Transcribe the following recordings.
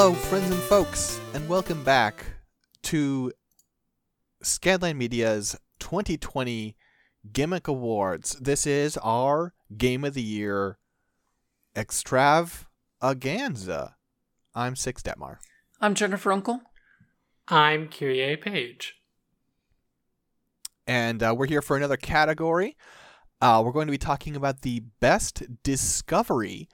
Hello, friends and folks, and welcome back to Scanline Media's 2020 Gimmick Awards. This is our Game of the Year extravaganza. I'm Six Detmar. I'm Jennifer Uncle. I'm Kyrie Page. And uh, we're here for another category. Uh, we're going to be talking about the best discovery.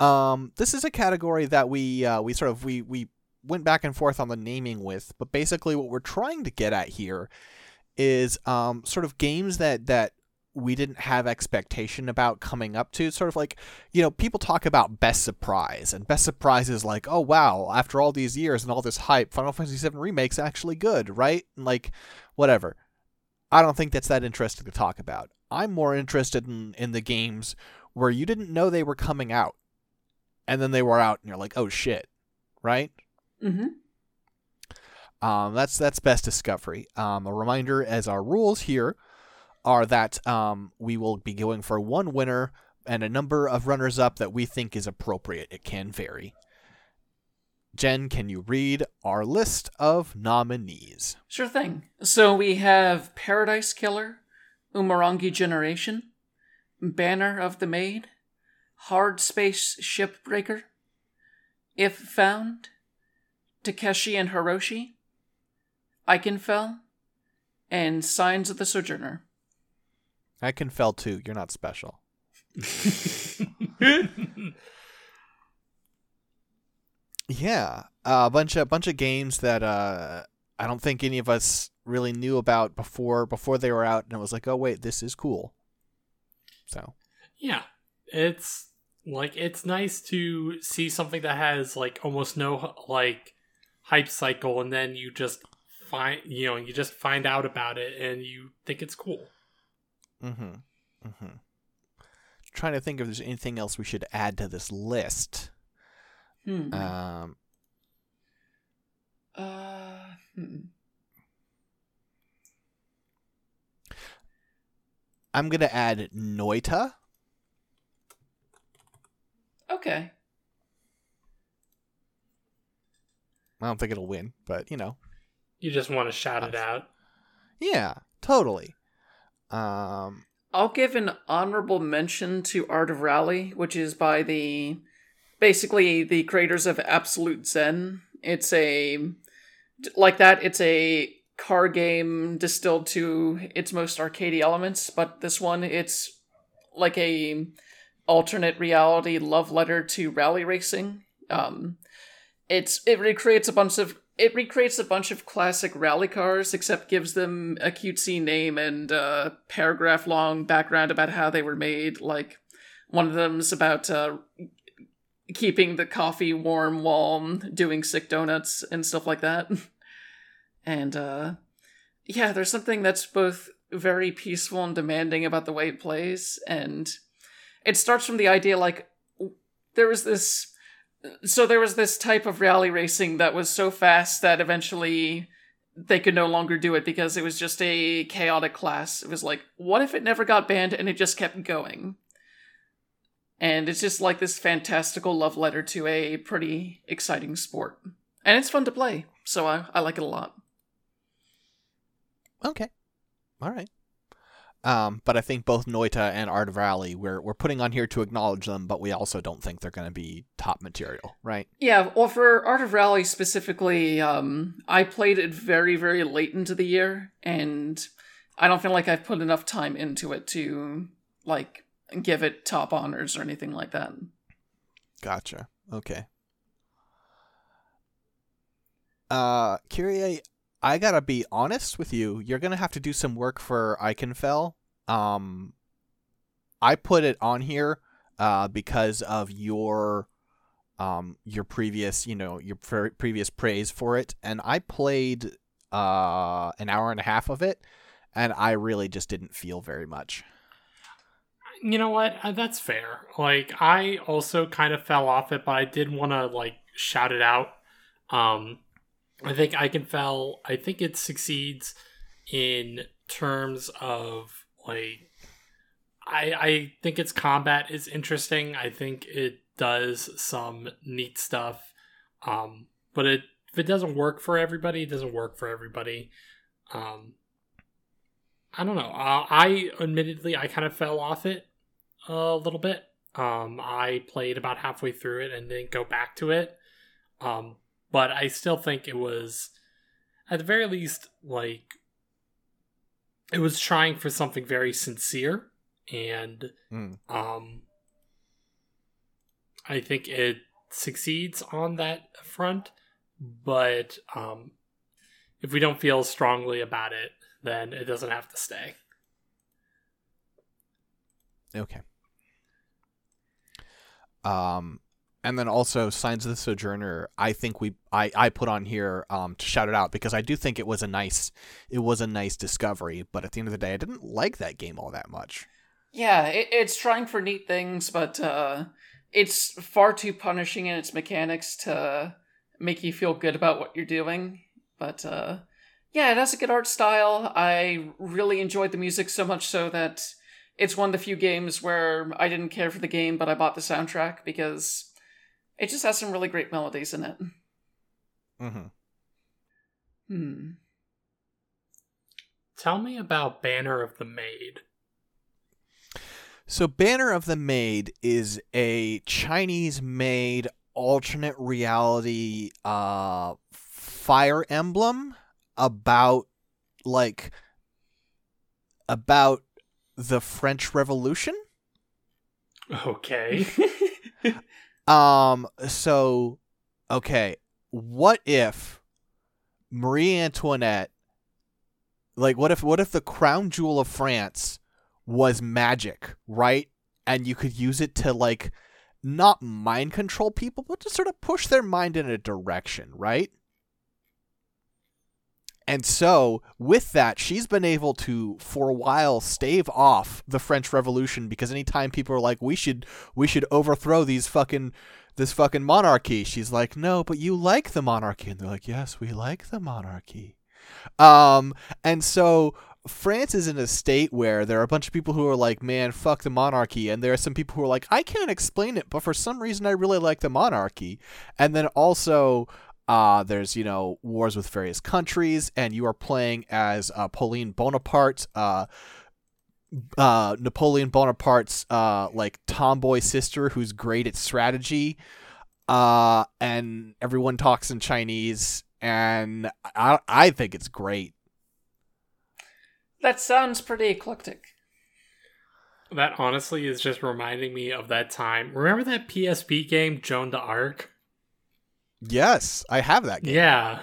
Um, this is a category that we uh, we sort of we we went back and forth on the naming with, but basically what we're trying to get at here is um, sort of games that that we didn't have expectation about coming up to. Sort of like you know people talk about best surprise and best surprise is like oh wow after all these years and all this hype final fantasy 7 remake's actually good right? And like whatever. I don't think that's that interesting to talk about. I'm more interested in in the games where you didn't know they were coming out and then they were out and you're like oh shit right Mm-hmm. um, that's that's best discovery. Um, a reminder, as our rules here are that um, we will be going for one winner and a number of runners up that we think is appropriate. It can vary. Jen, can you read our list of nominees? Sure thing. So we have Paradise Killer, Umurangi Generation, Banner of the Maid, Hard Space Shipbreaker, If Found, Takeshi and Hiroshi, Ikenfell, and Signs of the Sojourner. I can fell too. You're not special. Yeah, uh, a bunch of bunch of games that uh, I don't think any of us really knew about before before they were out, and it was like, oh wait, this is cool. So Yeah, it's like it's nice to see something that has like almost no like hype cycle, and then you just find you know you just find out about it and you think it's cool. Mm-hmm. Mm-hmm. Trying to think if there's anything else we should add to this list. Hmm. Um, Uh, hmm. I'm gonna add Noita. Okay. I don't think it'll win, but you know, You just want to shout it out. yeah, totally. Um, I'll give an honorable mention to Art of Rally, which is by the basically the creators of Absolute Zen. It's a like that. It's a car game distilled to its most arcadey elements, but this one it's like a alternate reality love letter to rally racing. Um, it's it recreates a bunch of it recreates a bunch of classic rally cars, except gives them a cutesy name and paragraph long background about how they were made. Like one of them's about uh, keeping the coffee warm while doing sick donuts and stuff like that. and uh, yeah, there's something that's both very peaceful and demanding about the way it plays, and it starts from the idea like there was this so there was this type of rally racing that was so fast that eventually they could no longer do it because it was just a chaotic class. It was like, what if it never got banned and it just kept going? And it's just like this fantastical love letter to a pretty exciting sport. And it's fun to play, so I, I like it a lot. okay, all right. Um, but I think both Noita and Art of Rally we're we're putting on here to acknowledge them, but we also don't think they're going to be top material, right? Yeah, well, for Art of Rally specifically, um, I played it very, very late into the year, and I don't feel like I've put enough time into it to like give it top honors or anything like that. Gotcha. Okay. Uh, Kyrie, I gotta be honest with you. You're gonna have to do some work for Ikenfell. Um, I put it on here, uh, because of your, um, your previous, you know, your pre- previous praise for it, and I played, uh, an hour and a half of it, and I really just didn't feel very much. You know what? Uh, That's fair. Like I also kind of fell off it, but I did want to like shout it out. Um, I think Ikenfell. I think it succeeds in terms of like. I I think its combat is interesting. I think it does some neat stuff Um, but it if it doesn't work for everybody, it doesn't work for everybody. Um, I don't know. Uh, I admittedly I kind of fell off it a little bit. Um, I played about halfway through it and didn't go back to it. Um, but I still think it was, at the very least, like it was trying for something very sincere, and Mm. um, I think it succeeds on that front. But um, if we don't feel strongly about it, then it doesn't have to stay. Okay. Um, and then also Signs of the Sojourner. I think we I I put on here um to shout it out because I do think it was a nice it was a nice discovery. But at the end of the day, I didn't like that game all that much. Yeah, it, it's trying for neat things, but uh, it's far too punishing in its mechanics to make you feel good about what you're doing. But uh, yeah, it has a good art style. I really enjoyed the music so much so that it's one of the few games where I didn't care for the game, but I bought the soundtrack because it just has some really great melodies in it. Mm-hmm. Hmm. Tell me about Banner of the Maid. So Banner of the Maid is a Chinese-made alternate reality uh fire emblem about like about the French Revolution. Okay. Um so okay, what if Marie Antoinette like what if what if the crown jewel of France was magic, right? And you could use it to like not mind control people, but to sort of push their mind in a direction, right? And so, with that, she's been able to, for a while, stave off the French Revolution because anytime people are like, "We should, we should overthrow these fucking, this fucking monarchy," she's like, "No, but you like the monarchy," and they're like, "Yes, we like the monarchy." Um, and so France is in a state where there are a bunch of people who are like, "Man, fuck the monarchy," and there are some people who are like, "I can't explain it, but for some reason, I really like the monarchy." And then also, uh, there's you know wars with various countries, and you are playing as uh, Pauline Bonaparte. Uh, uh, Napoleon Bonaparte's uh, like tomboy sister who's great at strategy, uh, and everyone talks in Chinese, and I I think it's great. That sounds pretty eclectic. that honestly is just reminding me of that time. Remember that PSP game, Joan d'Arc? Yes, I have that game. Yeah.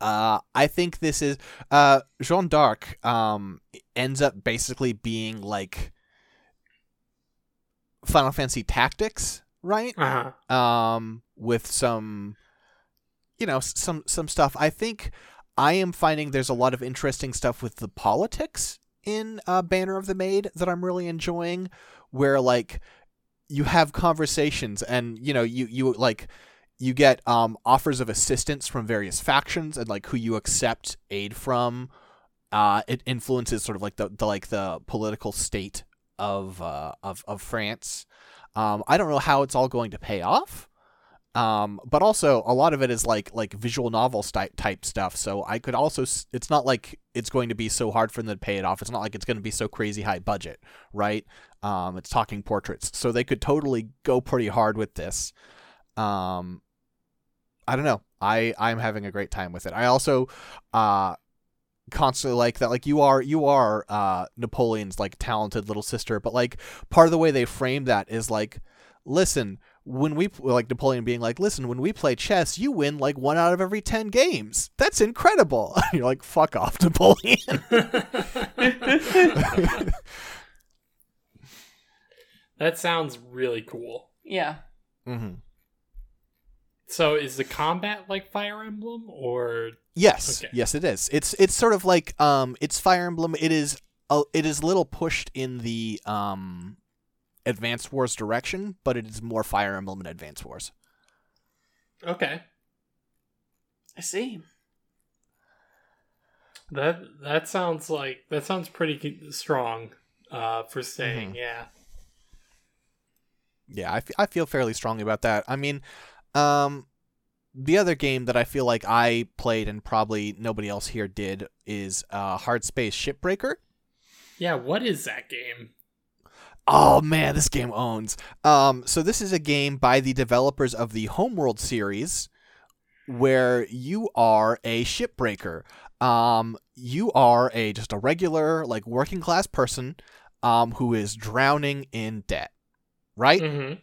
Uh, I think this is uh, Jeanne d'Arc. Um, ends up basically being like Final Fantasy Tactics, right? Uh huh. um, with some, you know, some some stuff. I think I am finding there's a lot of interesting stuff with the politics in uh, Banner of the Maid that I'm really enjoying, where like you have conversations and you know you you like you get um offers of assistance from various factions and like who you accept aid from uh it influences sort of like the, the like the political state of uh of of France. Um I don't know how it's all going to pay off um but also a lot of it is like like visual novel type stuff. So I could also it's not like it's going to be so hard for them to pay it off. It's not like it's going to be so crazy high budget right? Um it's talking portraits. So they could totally go pretty hard with this. Um I don't know. I I'm having a great time with it. I also uh constantly like that like you are you are uh Napoleon's like talented little sister, but like part of the way they frame that is like listen, when we like Napoleon being like, "Listen, when we play chess, you win like 1 out of every 10 games. That's incredible." You're like, "Fuck off, Napoleon." that sounds really cool. Yeah. hmm So is the combat like Fire Emblem or Yes, Okay. yes, it is. It's it's sort of like um, it's Fire Emblem. It is a, it is a little pushed in the um, Advanced Wars direction, but it is more Fire Emblem and Advanced Wars. Okay. I see. That that sounds like that sounds pretty strong uh for saying, Mhm. yeah. Yeah, I, f- I feel fairly strongly about that. I mean, um, the other game that I feel like I played and probably nobody else here did is uh, Hard Space Shipbreaker. Yeah, what is that game? Oh man, this game owns. Um, so this is a game by the developers of the Homeworld series, where you are a shipbreaker. Um, you are a just a regular like working class person, um, who is drowning in debt, right? Mm-hmm.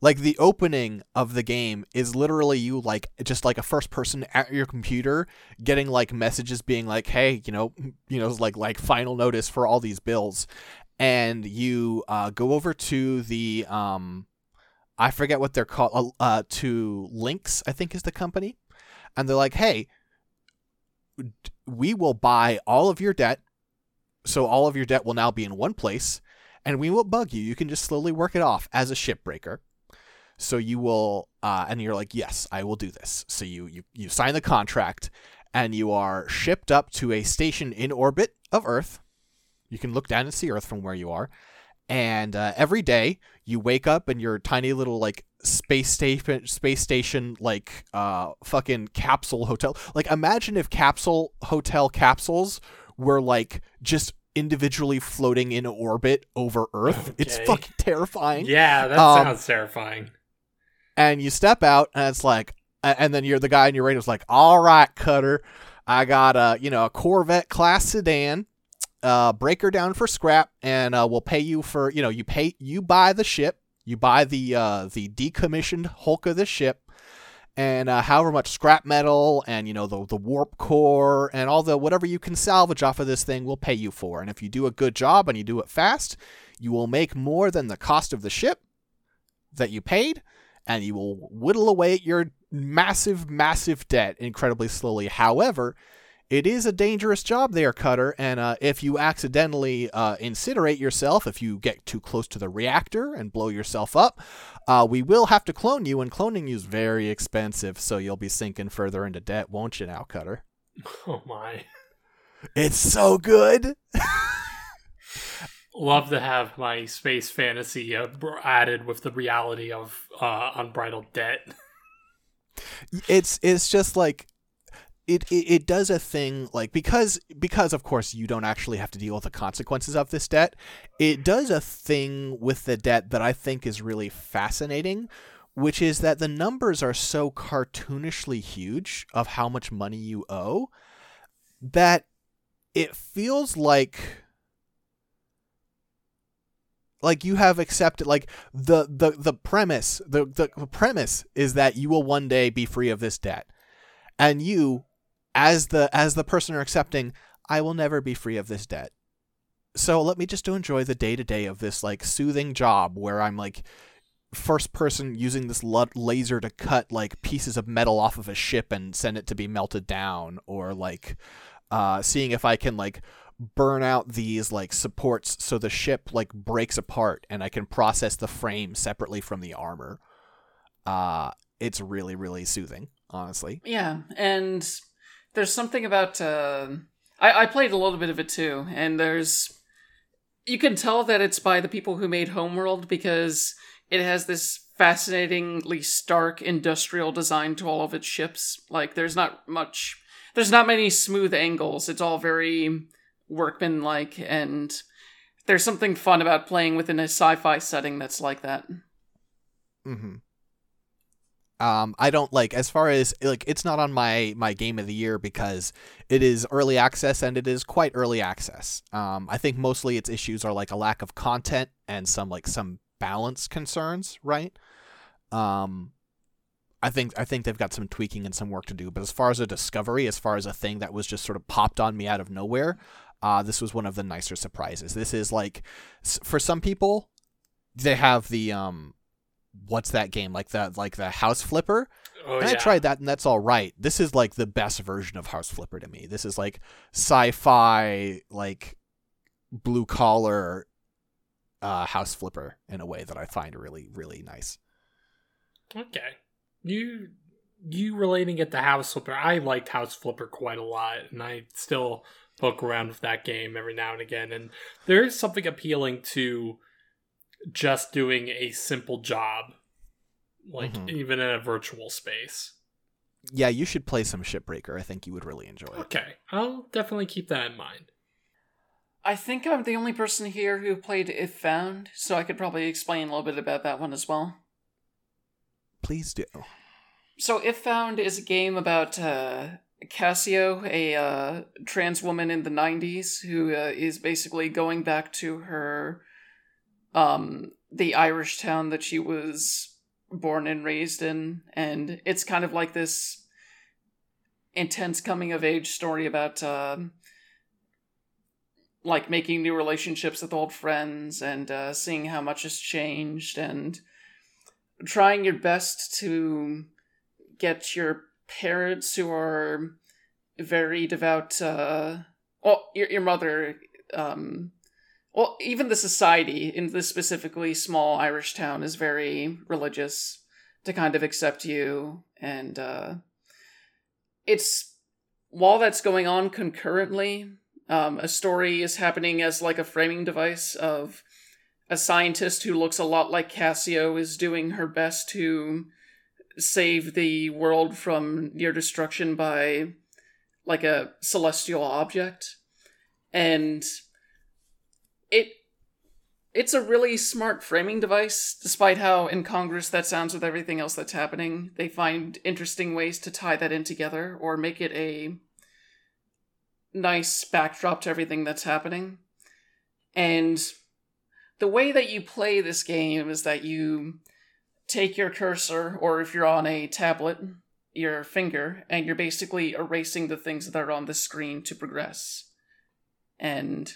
Like the opening of the game is literally you like just like a first person at your computer getting like messages being like, "Hey, you know, you know, like like final notice for all these bills," and you uh, go over to the um, I forget what they're called, uh, uh, to Lynx, I think is the company, and they're like, "Hey, we will buy all of your debt, so all of your debt will now be in one place." And we won't bug you. You can just slowly work it off as a shipbreaker. So you will, uh, and you're like, yes, I will do this. So you you you sign the contract, and you are shipped up to a station in orbit of Earth. You can look down and see Earth from where you are, and uh, every day you wake up in your tiny little like space station space station like uh fucking capsule hotel. Like imagine if capsule hotel capsules were like just individually floating in orbit over Earth. It's fucking terrifying Yeah, that Um, sounds terrifying. And you step out and it's like and then you're the guy in your radio's like all right cutter i got a you know a corvette class sedan uh break her down for scrap and uh, we'll pay you for you know you pay you buy the ship you buy the uh the decommissioned hulk of the ship and uh, however much scrap metal and you know the the warp core and all the whatever you can salvage off of this thing we'll pay you for. And if you do a good job and you do it fast you will make more than the cost of the ship that you paid and you will whittle away at your massive, massive debt incredibly slowly. However, it is a dangerous job there, Cutter, and uh, if you accidentally uh, incinerate yourself, if you get too close to the reactor and blow yourself up, uh, we will have to clone you, and cloning you is very expensive, so you'll be sinking further into debt, won't you now, Cutter? Oh my. It's so good! Love to have my space fantasy uh, added with the reality of uh, unbridled debt. it's it's just like it, it it does a thing like because because of course you don't actually have to deal with the consequences of this debt it does a thing with the debt that i think is really fascinating which is that the numbers are so cartoonishly huge of how much money you owe that it feels like like you have accepted like the the the premise the the premise is that you will one day be free of this debt. And you as the as the person are accepting i will never be free of this debt. So let me just enjoy the day to day of this like soothing job where i'm like first person using this laser to cut like pieces of metal off of a ship and send it to be melted down or like uh seeing if i can like burn out these like supports so the ship like breaks apart and I can process the frame separately from the armor. Uh it's really really soothing, honestly. Yeah, and there's something about uh, I, I played a little bit of it too, and there's you can tell that it's by the people who made Homeworld because it has this fascinatingly stark industrial design to all of its ships. Like there's not much there's not many smooth angles. It's all very workmanlike and there's something fun about playing within a sci-fi setting that's like that. Mhm. Um I don't like as far as like it's not on my my game of the year because it is early access and it is quite early access. Um I think mostly its issues are like a lack of content and some like some balance concerns, right? Um I think I think they've got some tweaking and some work to do. But as far as a discovery, as far as a thing that was just sort of popped on me out of nowhere, uh, this was one of the nicer surprises. This is like, for some people, they have the um, what's that game like the like the House Flipper, Oh and yeah. I tried that and that's all right. This is like the best version of House Flipper to me. This is like sci-fi, like blue collar, uh, House Flipper in a way that I find really really nice. Okay. You you relating it to House Flipper. I liked House Flipper quite a lot, and I still poke around with that game every now and again. And there is something appealing to just doing a simple job, like Mhm. even in a virtual space. yeah, you should play some Shipbreaker. I think you would really enjoy it. Okay, I'll definitely keep that in mind. I think I'm the only person here who played If Found, so I could probably explain a little bit about that one as well. Please do. So, If Found is a game about uh, Kasio, a uh, trans woman in the 90s, who uh, is basically going back to her, um, the Irish town that she was born and raised in. And it's kind of like this intense coming of age story about, um, like, making new relationships with old friends and uh, seeing how much has changed and trying your best to get your parents who are very devout uh well your, your mother um well even the society in this specifically small irish town is very religious to kind of accept you and uh it's while that's going on concurrently um a story is happening as like a framing device of a scientist who looks a lot like Kasio is doing her best to save the world from near destruction by like a celestial object. And it it's a really smart framing device despite how incongruous that sounds with everything else that's happening. They find interesting ways to tie that in together or make it a nice backdrop to everything that's happening. And the way that you play this game is that you take your cursor, or if you're on a tablet, your finger, and you're basically erasing the things that are on the screen to progress. And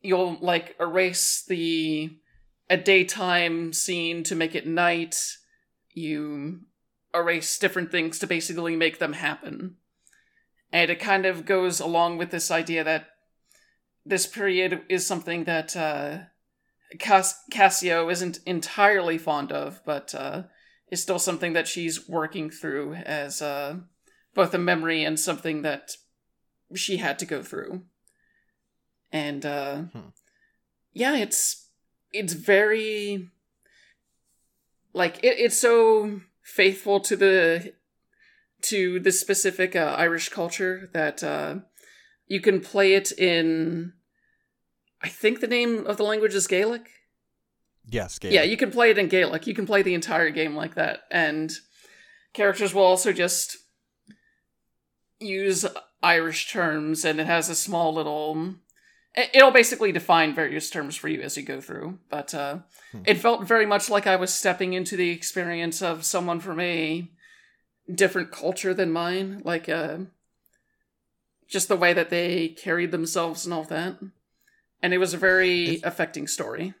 you'll like erase the a daytime scene to make it night. You erase different things to basically make them happen. And it kind of goes along with this idea that this period is something that uh, Cass- Kasio isn't entirely fond of, but uh, is still something that she's working through as uh, both a memory and something that she had to go through. And uh, Hmm. yeah, it's it's very like it, it's so faithful to the to the specific uh, Irish culture that uh, you can play it in. I think the name of the language is Gaelic. Yes, Gabe. Yeah, you can play it in Gaelic. You can play the entire game like that, and characters will also just use Irish terms, and it has a small little. it- It'll basically define various terms for you as you go through, but uh, Hmm. it felt very much like I was stepping into the experience of someone from a different culture than mine, like uh, just the way that they carried themselves and all that. And it was a very It's- affecting story.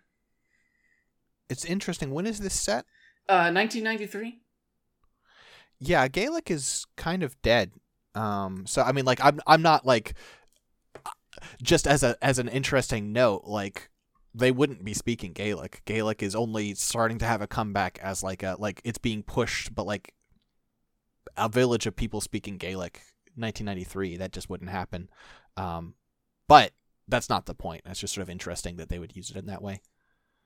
It's interesting. When is this set? Uh, 1993. Yeah, Gaelic is kind of dead. Um, so I mean, like, I'm I'm not like just as a as an interesting note, like they wouldn't be speaking Gaelic. Gaelic is only starting to have a comeback as like a like it's being pushed, but like a village of people speaking Gaelic. 1993, that just wouldn't happen. Um, but that's not the point. That's just sort of interesting that they would use it in that way.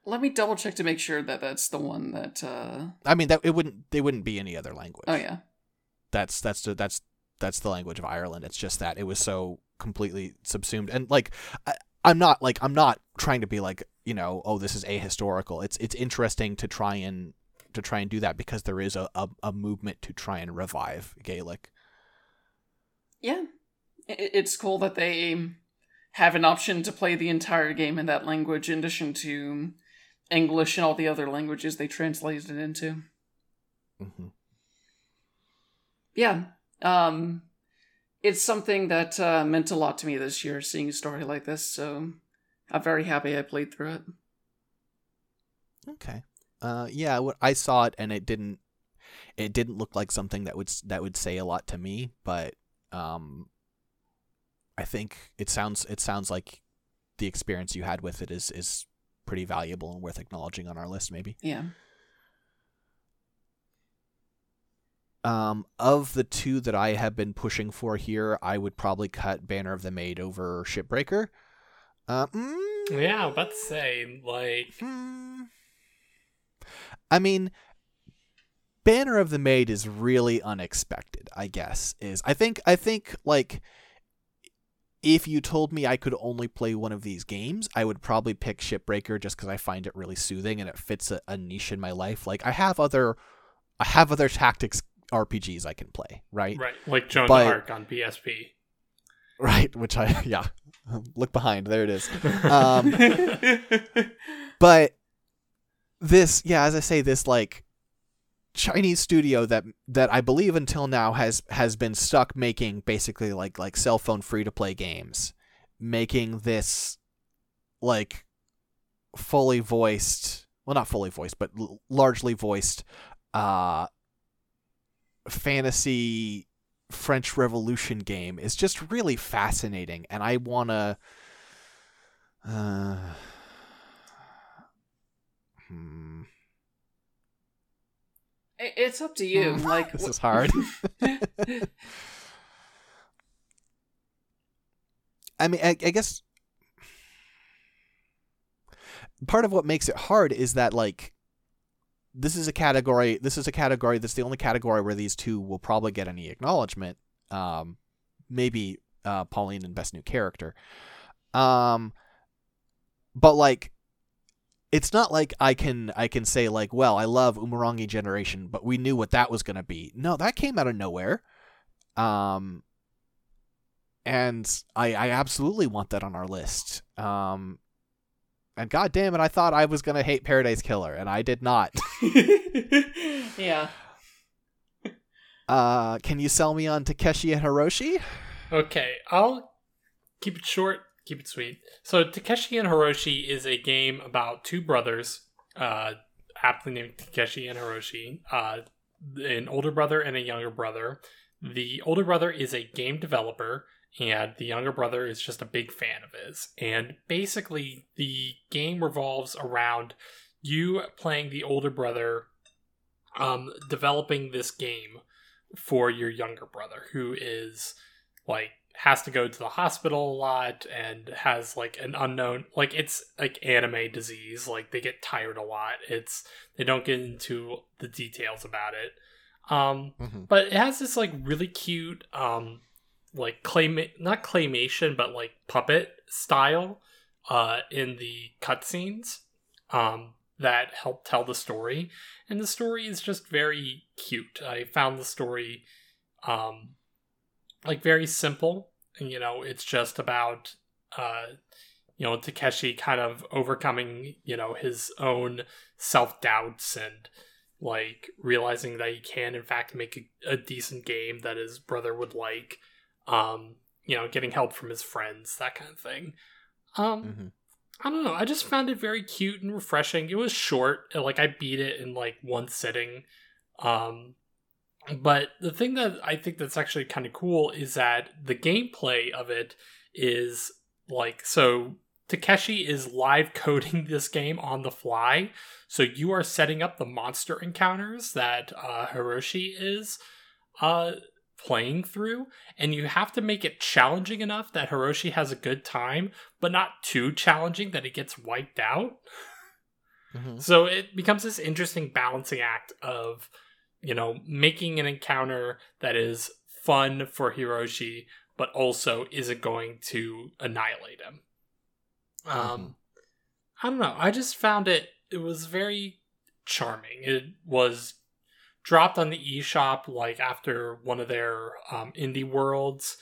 Let me double check to make sure that that's the one that. uh I mean, that it wouldn't they wouldn't be any other language. Oh yeah. that's that's the, that's that's the language of Ireland. It's just that it was so completely subsumed, and like I, I'm not like I'm not trying to be like you know oh this is ahistorical. It's it's interesting to try and to try and do that because there is a, a, a movement to try and revive Gaelic. Yeah. It's cool that they have an option to play the entire game in that language in addition to English and all the other languages they translated it into. hmm Yeah. Um it's something that uh, meant a lot to me this year seeing a story like this, so I'm very happy I played through it. Okay. Uh, yeah, I saw it and it didn't it didn't look like something that would that would say a lot to me, but um I think it sounds it sounds like the experience you had with it is is pretty valuable and worth acknowledging on our list maybe. Yeah. Um of the two that I have been pushing for here, I would probably cut Banner of the Maid over Shipbreaker. Uh, mm, Yeah, I was about to say, like, Hmm. I mean, Banner of the Maid is really unexpected, I guess. Is I think I think like if you told me I could only play one of these games, I would probably pick Shipbreaker just because I find it really soothing and it fits a, a, niche in my life. Like I have other, I have other tactics RPGs I can play, right? Right, like Joan but, Arc on PSP. Right, which I yeah, look behind. There it is. Um, but this, yeah, as I say, this like Chinese studio that that I believe until now has has been stuck making basically like like cell phone free to play games, making this like fully voiced, well not fully voiced, but l- largely voiced uh fantasy French Revolution game is just really fascinating and I want to uh hmm it's up to you. Hmm. like this is hard. I mean, I, I, guess part of what makes it hard is that like this is a category. This is a category that's the only category where these two will probably get any acknowledgement. Um, maybe uh, Pauline and Best New Character. Um, but like it's not like I can I can say like, well, I love Umurangi Generation, but we knew what that was going to be. No, that came out of nowhere. Um and I I absolutely want that on our list. Um and god damn it, I thought I was going to hate Paradise Killer and I did not. yeah. Uh can you sell me on Takeshi and Hiroshi? Okay, I'll keep it short keep it sweet. So Takeshi and Hiroshi is a game about two brothers, uh, aptly named Takeshi and Hiroshi, uh, an older brother and a younger brother. The older brother is a game developer, and the younger brother is just a big fan of his. And basically, the game revolves around you playing the older brother, um, developing this game for your younger brother, who is like has to go to the hospital a lot and has like an unknown like it's like anime disease like they get tired a lot. It's they don't get into the details about it. Um mm-hmm. but it has this like really cute um like claim not claymation but like puppet style uh in the cutscenes um that help tell the story. And the story is just very cute. I found the story um like very simple you know, it's just about uh you know, Takeshi kind of overcoming, you know, his own self-doubts and like realizing that he can in fact make a, a decent game that his brother would like. Um, you know, getting help from his friends, that kind of thing. Um mm-hmm. I don't know. I just found it very cute and refreshing. It was short. Like I beat it in like one sitting. Um but the thing that I think that's actually kind of cool is that the gameplay of it is like so Takeshi is live coding this game on the fly. So you are setting up the monster encounters that uh, Hiroshi is uh, playing through, and you have to make it challenging enough that Hiroshi has a good time, but not too challenging that he gets wiped out. Mm-hmm. So it becomes this interesting balancing act of you know, making an encounter that is fun for Hiroshi, but also isn't going to annihilate him. Um, mm-hmm. I don't know. I just found it. It was very charming. It was dropped on the eShop like after one of their um, indie worlds,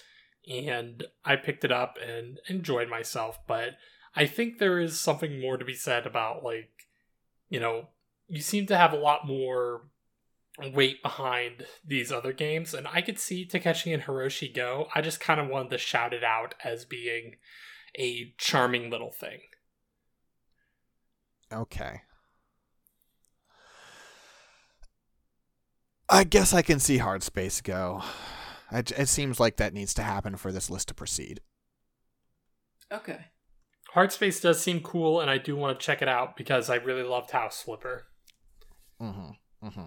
and I picked it up and enjoyed myself. But I think there is something more to be said about like, you know, you seem to have a lot more weight behind these other games, and I could see Takeshi and Hiroshi go. I just kind of wanted to shout it out as being a charming little thing. Okay. I guess I can see Hard Space go. It, it seems like that needs to happen for this list to proceed. Okay. Hard Space does seem cool, and I do want to check it out because I really loved House Flipper. Mm-hmm. Mm-hmm.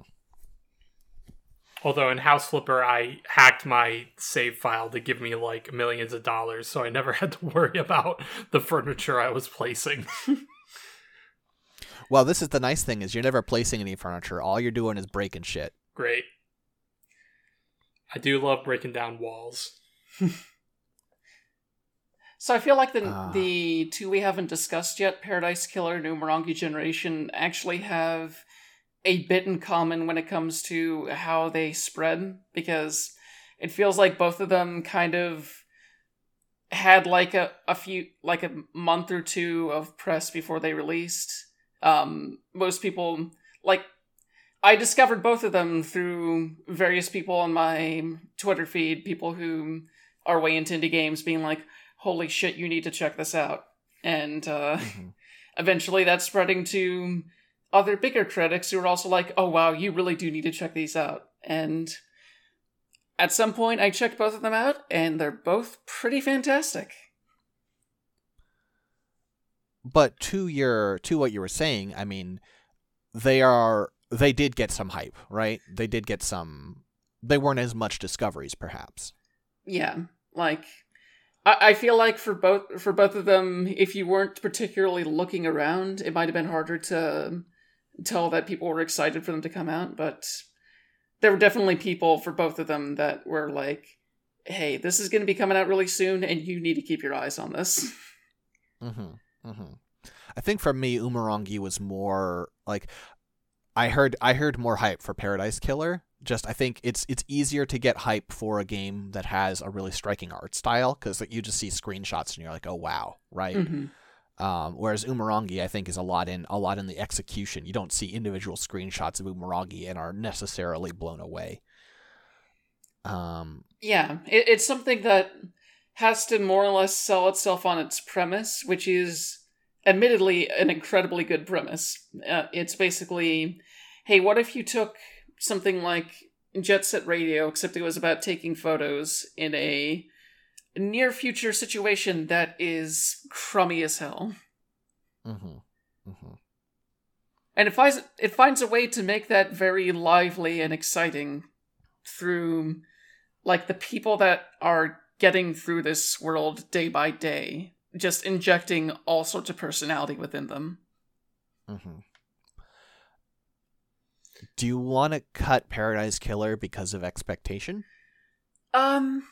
Although in House Flipper, I hacked my save file to give me like millions of dollars, so I never had to worry about the furniture I was placing. well, this is the nice thing is you're never placing any furniture. All you're doing is breaking shit. great. I do love breaking down walls. So I feel like the Ah. the two we haven't discussed yet, Paradise Killer and Umurangi Generation, actually have a bit in common when it comes to how they spread because it feels like both of them kind of had like a, a few like a month or two of press before they released. Um, most people like I discovered both of them through various people on my Twitter feed, people who are way into indie games being like, holy shit, you need to check this out. And uh, Mhm. eventually that's spreading to other bigger critics who are also like, oh wow, you really do need to check these out. And at some point, I checked both of them out, and they're both pretty fantastic. But to your to what you were saying, I mean, they are they did get some hype, right? They did get some. They weren't as much discoveries, perhaps. Yeah, like I, I feel like for both for both of them, if you weren't particularly looking around, it might have been harder to tell that people were excited for them to come out. But there were definitely people for both of them that were like, "Hey, this is going to be coming out really soon, and you need to keep your eyes on this." Mm-hmm. Mm-hmm. I think for me, Umurangi was more like I heard. I heard more hype for Paradise Killer. Just I think it's it's easier to get hype for a game that has a really striking art style because you just see screenshots and you're like, oh wow, right? hmm Um, whereas Umurangi, I think, is a lot in a lot in the execution. You don't see individual screenshots of Umurangi and are necessarily blown away. Um, Yeah, it, it's something that has to more or less sell itself on its premise, which is admittedly an incredibly good premise. Uh, it's basically, hey, what if you took something like Jet Set Radio, except it was about taking photos in a near future situation that is crummy as hell. mhm, mhm. And it finds it finds a way to make that very lively and exciting through like the people that are getting through this world day by day, just injecting all sorts of personality within them. Mm-hmm. Do you want to cut Paradise Killer because of expectation? Um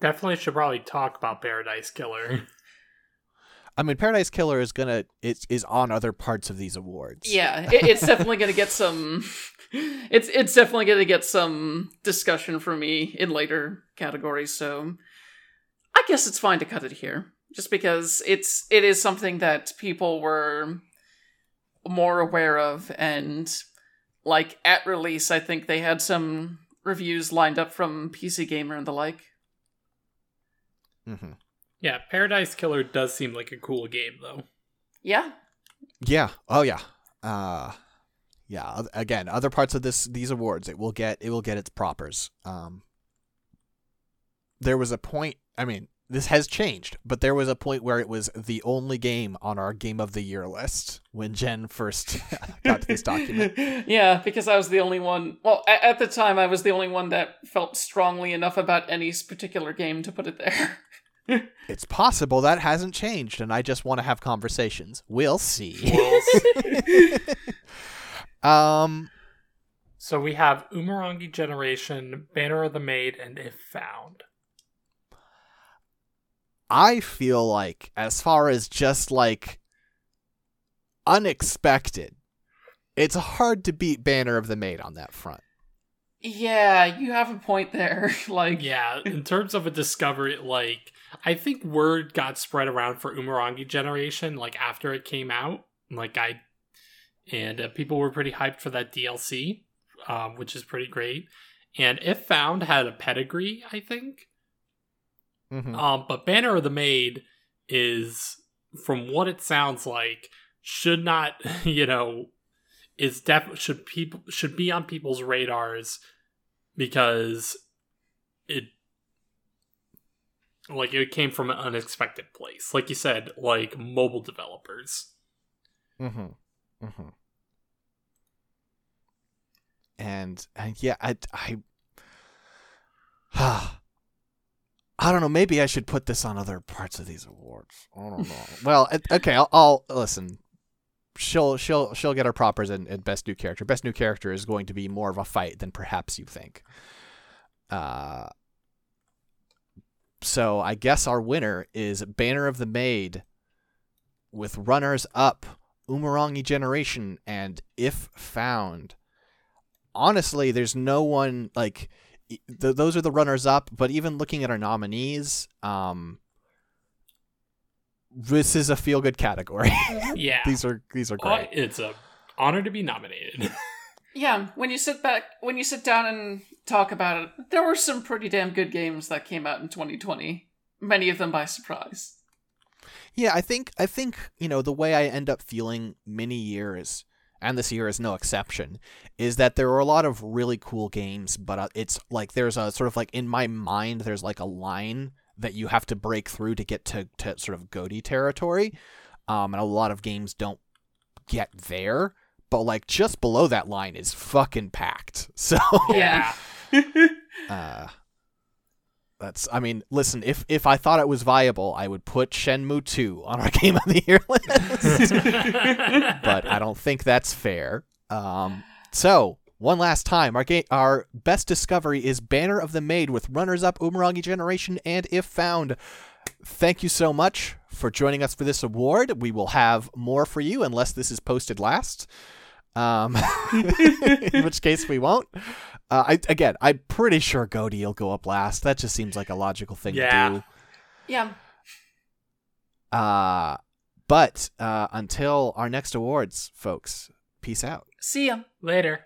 Definitely should probably talk about Paradise Killer. I mean, Paradise Killer is gonna is is on other parts of these awards. yeah, it, it's definitely going to get some it's it's definitely going to get some discussion from me in later categories, so I guess it's fine to cut it here. Just because it's it is something that people were more aware of and like at release I think they had some reviews lined up from PC Gamer and the like. Hmm yeah, Paradise Killer does seem like a cool game though. Yeah. Yeah. Oh yeah. Uh yeah. Again, other parts of this these awards, it will get it will get its propers. Um, there was a point. I mean, this has changed, but there was a point where it was the only game on our Game of the Year list when Jen first got to this document. yeah, because I was the only one. Well, a- at the time, I was the only one that felt strongly enough about any particular game to put it there. It's possible that hasn't changed, and I just want to have conversations. We'll see. um, So we have Umurangi Generation, Banner of the Maid, and If Found. I feel like, as far as just like unexpected, it's hard to beat Banner of the Maid on that front. yeah, you have a point there. like, Yeah, in terms of a discovery, like I think word got spread around for Umurangi Generation like after it came out. Like I, and uh, people were pretty hyped for that DLC, um, which is pretty great. And If Found had a pedigree, I think. Mm-hmm. Um, but Banner of the Maid is, from what it sounds like, should not, you know, is def should people should be on people's radars because it like it came from an unexpected place. Like you said, like mobile developers. Mm-hmm. Mm-hmm. And, and yeah, I, I, I don't know. Maybe I should put this on other parts of these awards. I don't know. well, okay, I'll, I'll listen. she'll she'll she'll get her propers in, in best new character. Best new character is going to be more of a fight than perhaps you think. Uh, so I guess our winner is Banner of the Maid, with runners up Umurangi Generation and If Found. Honestly, there's no one like th- those are the runners up. But even looking at our nominees, um, this is a feel good category. Yeah. these are these are great. it's a honor to be nominated. Yeah, when you sit back, when you sit down and talk about it, there were some pretty damn good games that came out in 2020. Many of them by surprise. Yeah, I think I think you know the way I end up feeling many years, and this year is no exception, is that there are a lot of really cool games, but uh, it's like there's a sort of like in my mind there's like a line that you have to break through to get to, to sort of Goaty territory, um, and a lot of games don't get there. But like just below that line is fucking packed. So Yeah. uh, that's I mean, listen, if if I thought it was viable, I would put Shenmue 2 on our game of the year list. but I don't think that's fair. Um, so one last time, our ga- our best discovery is Banner of the Maid with runners up Umurangi Generation and If Found. Thank you so much for joining us for this award. We will have more for you unless this is posted last. Um, in which case we won't. Uh, I again, I'm pretty sure Goaty will go up last. That just seems like a logical thing Yeah. to do. yeah. Uh, but uh, until our next awards, folks, peace out. See ya. Later.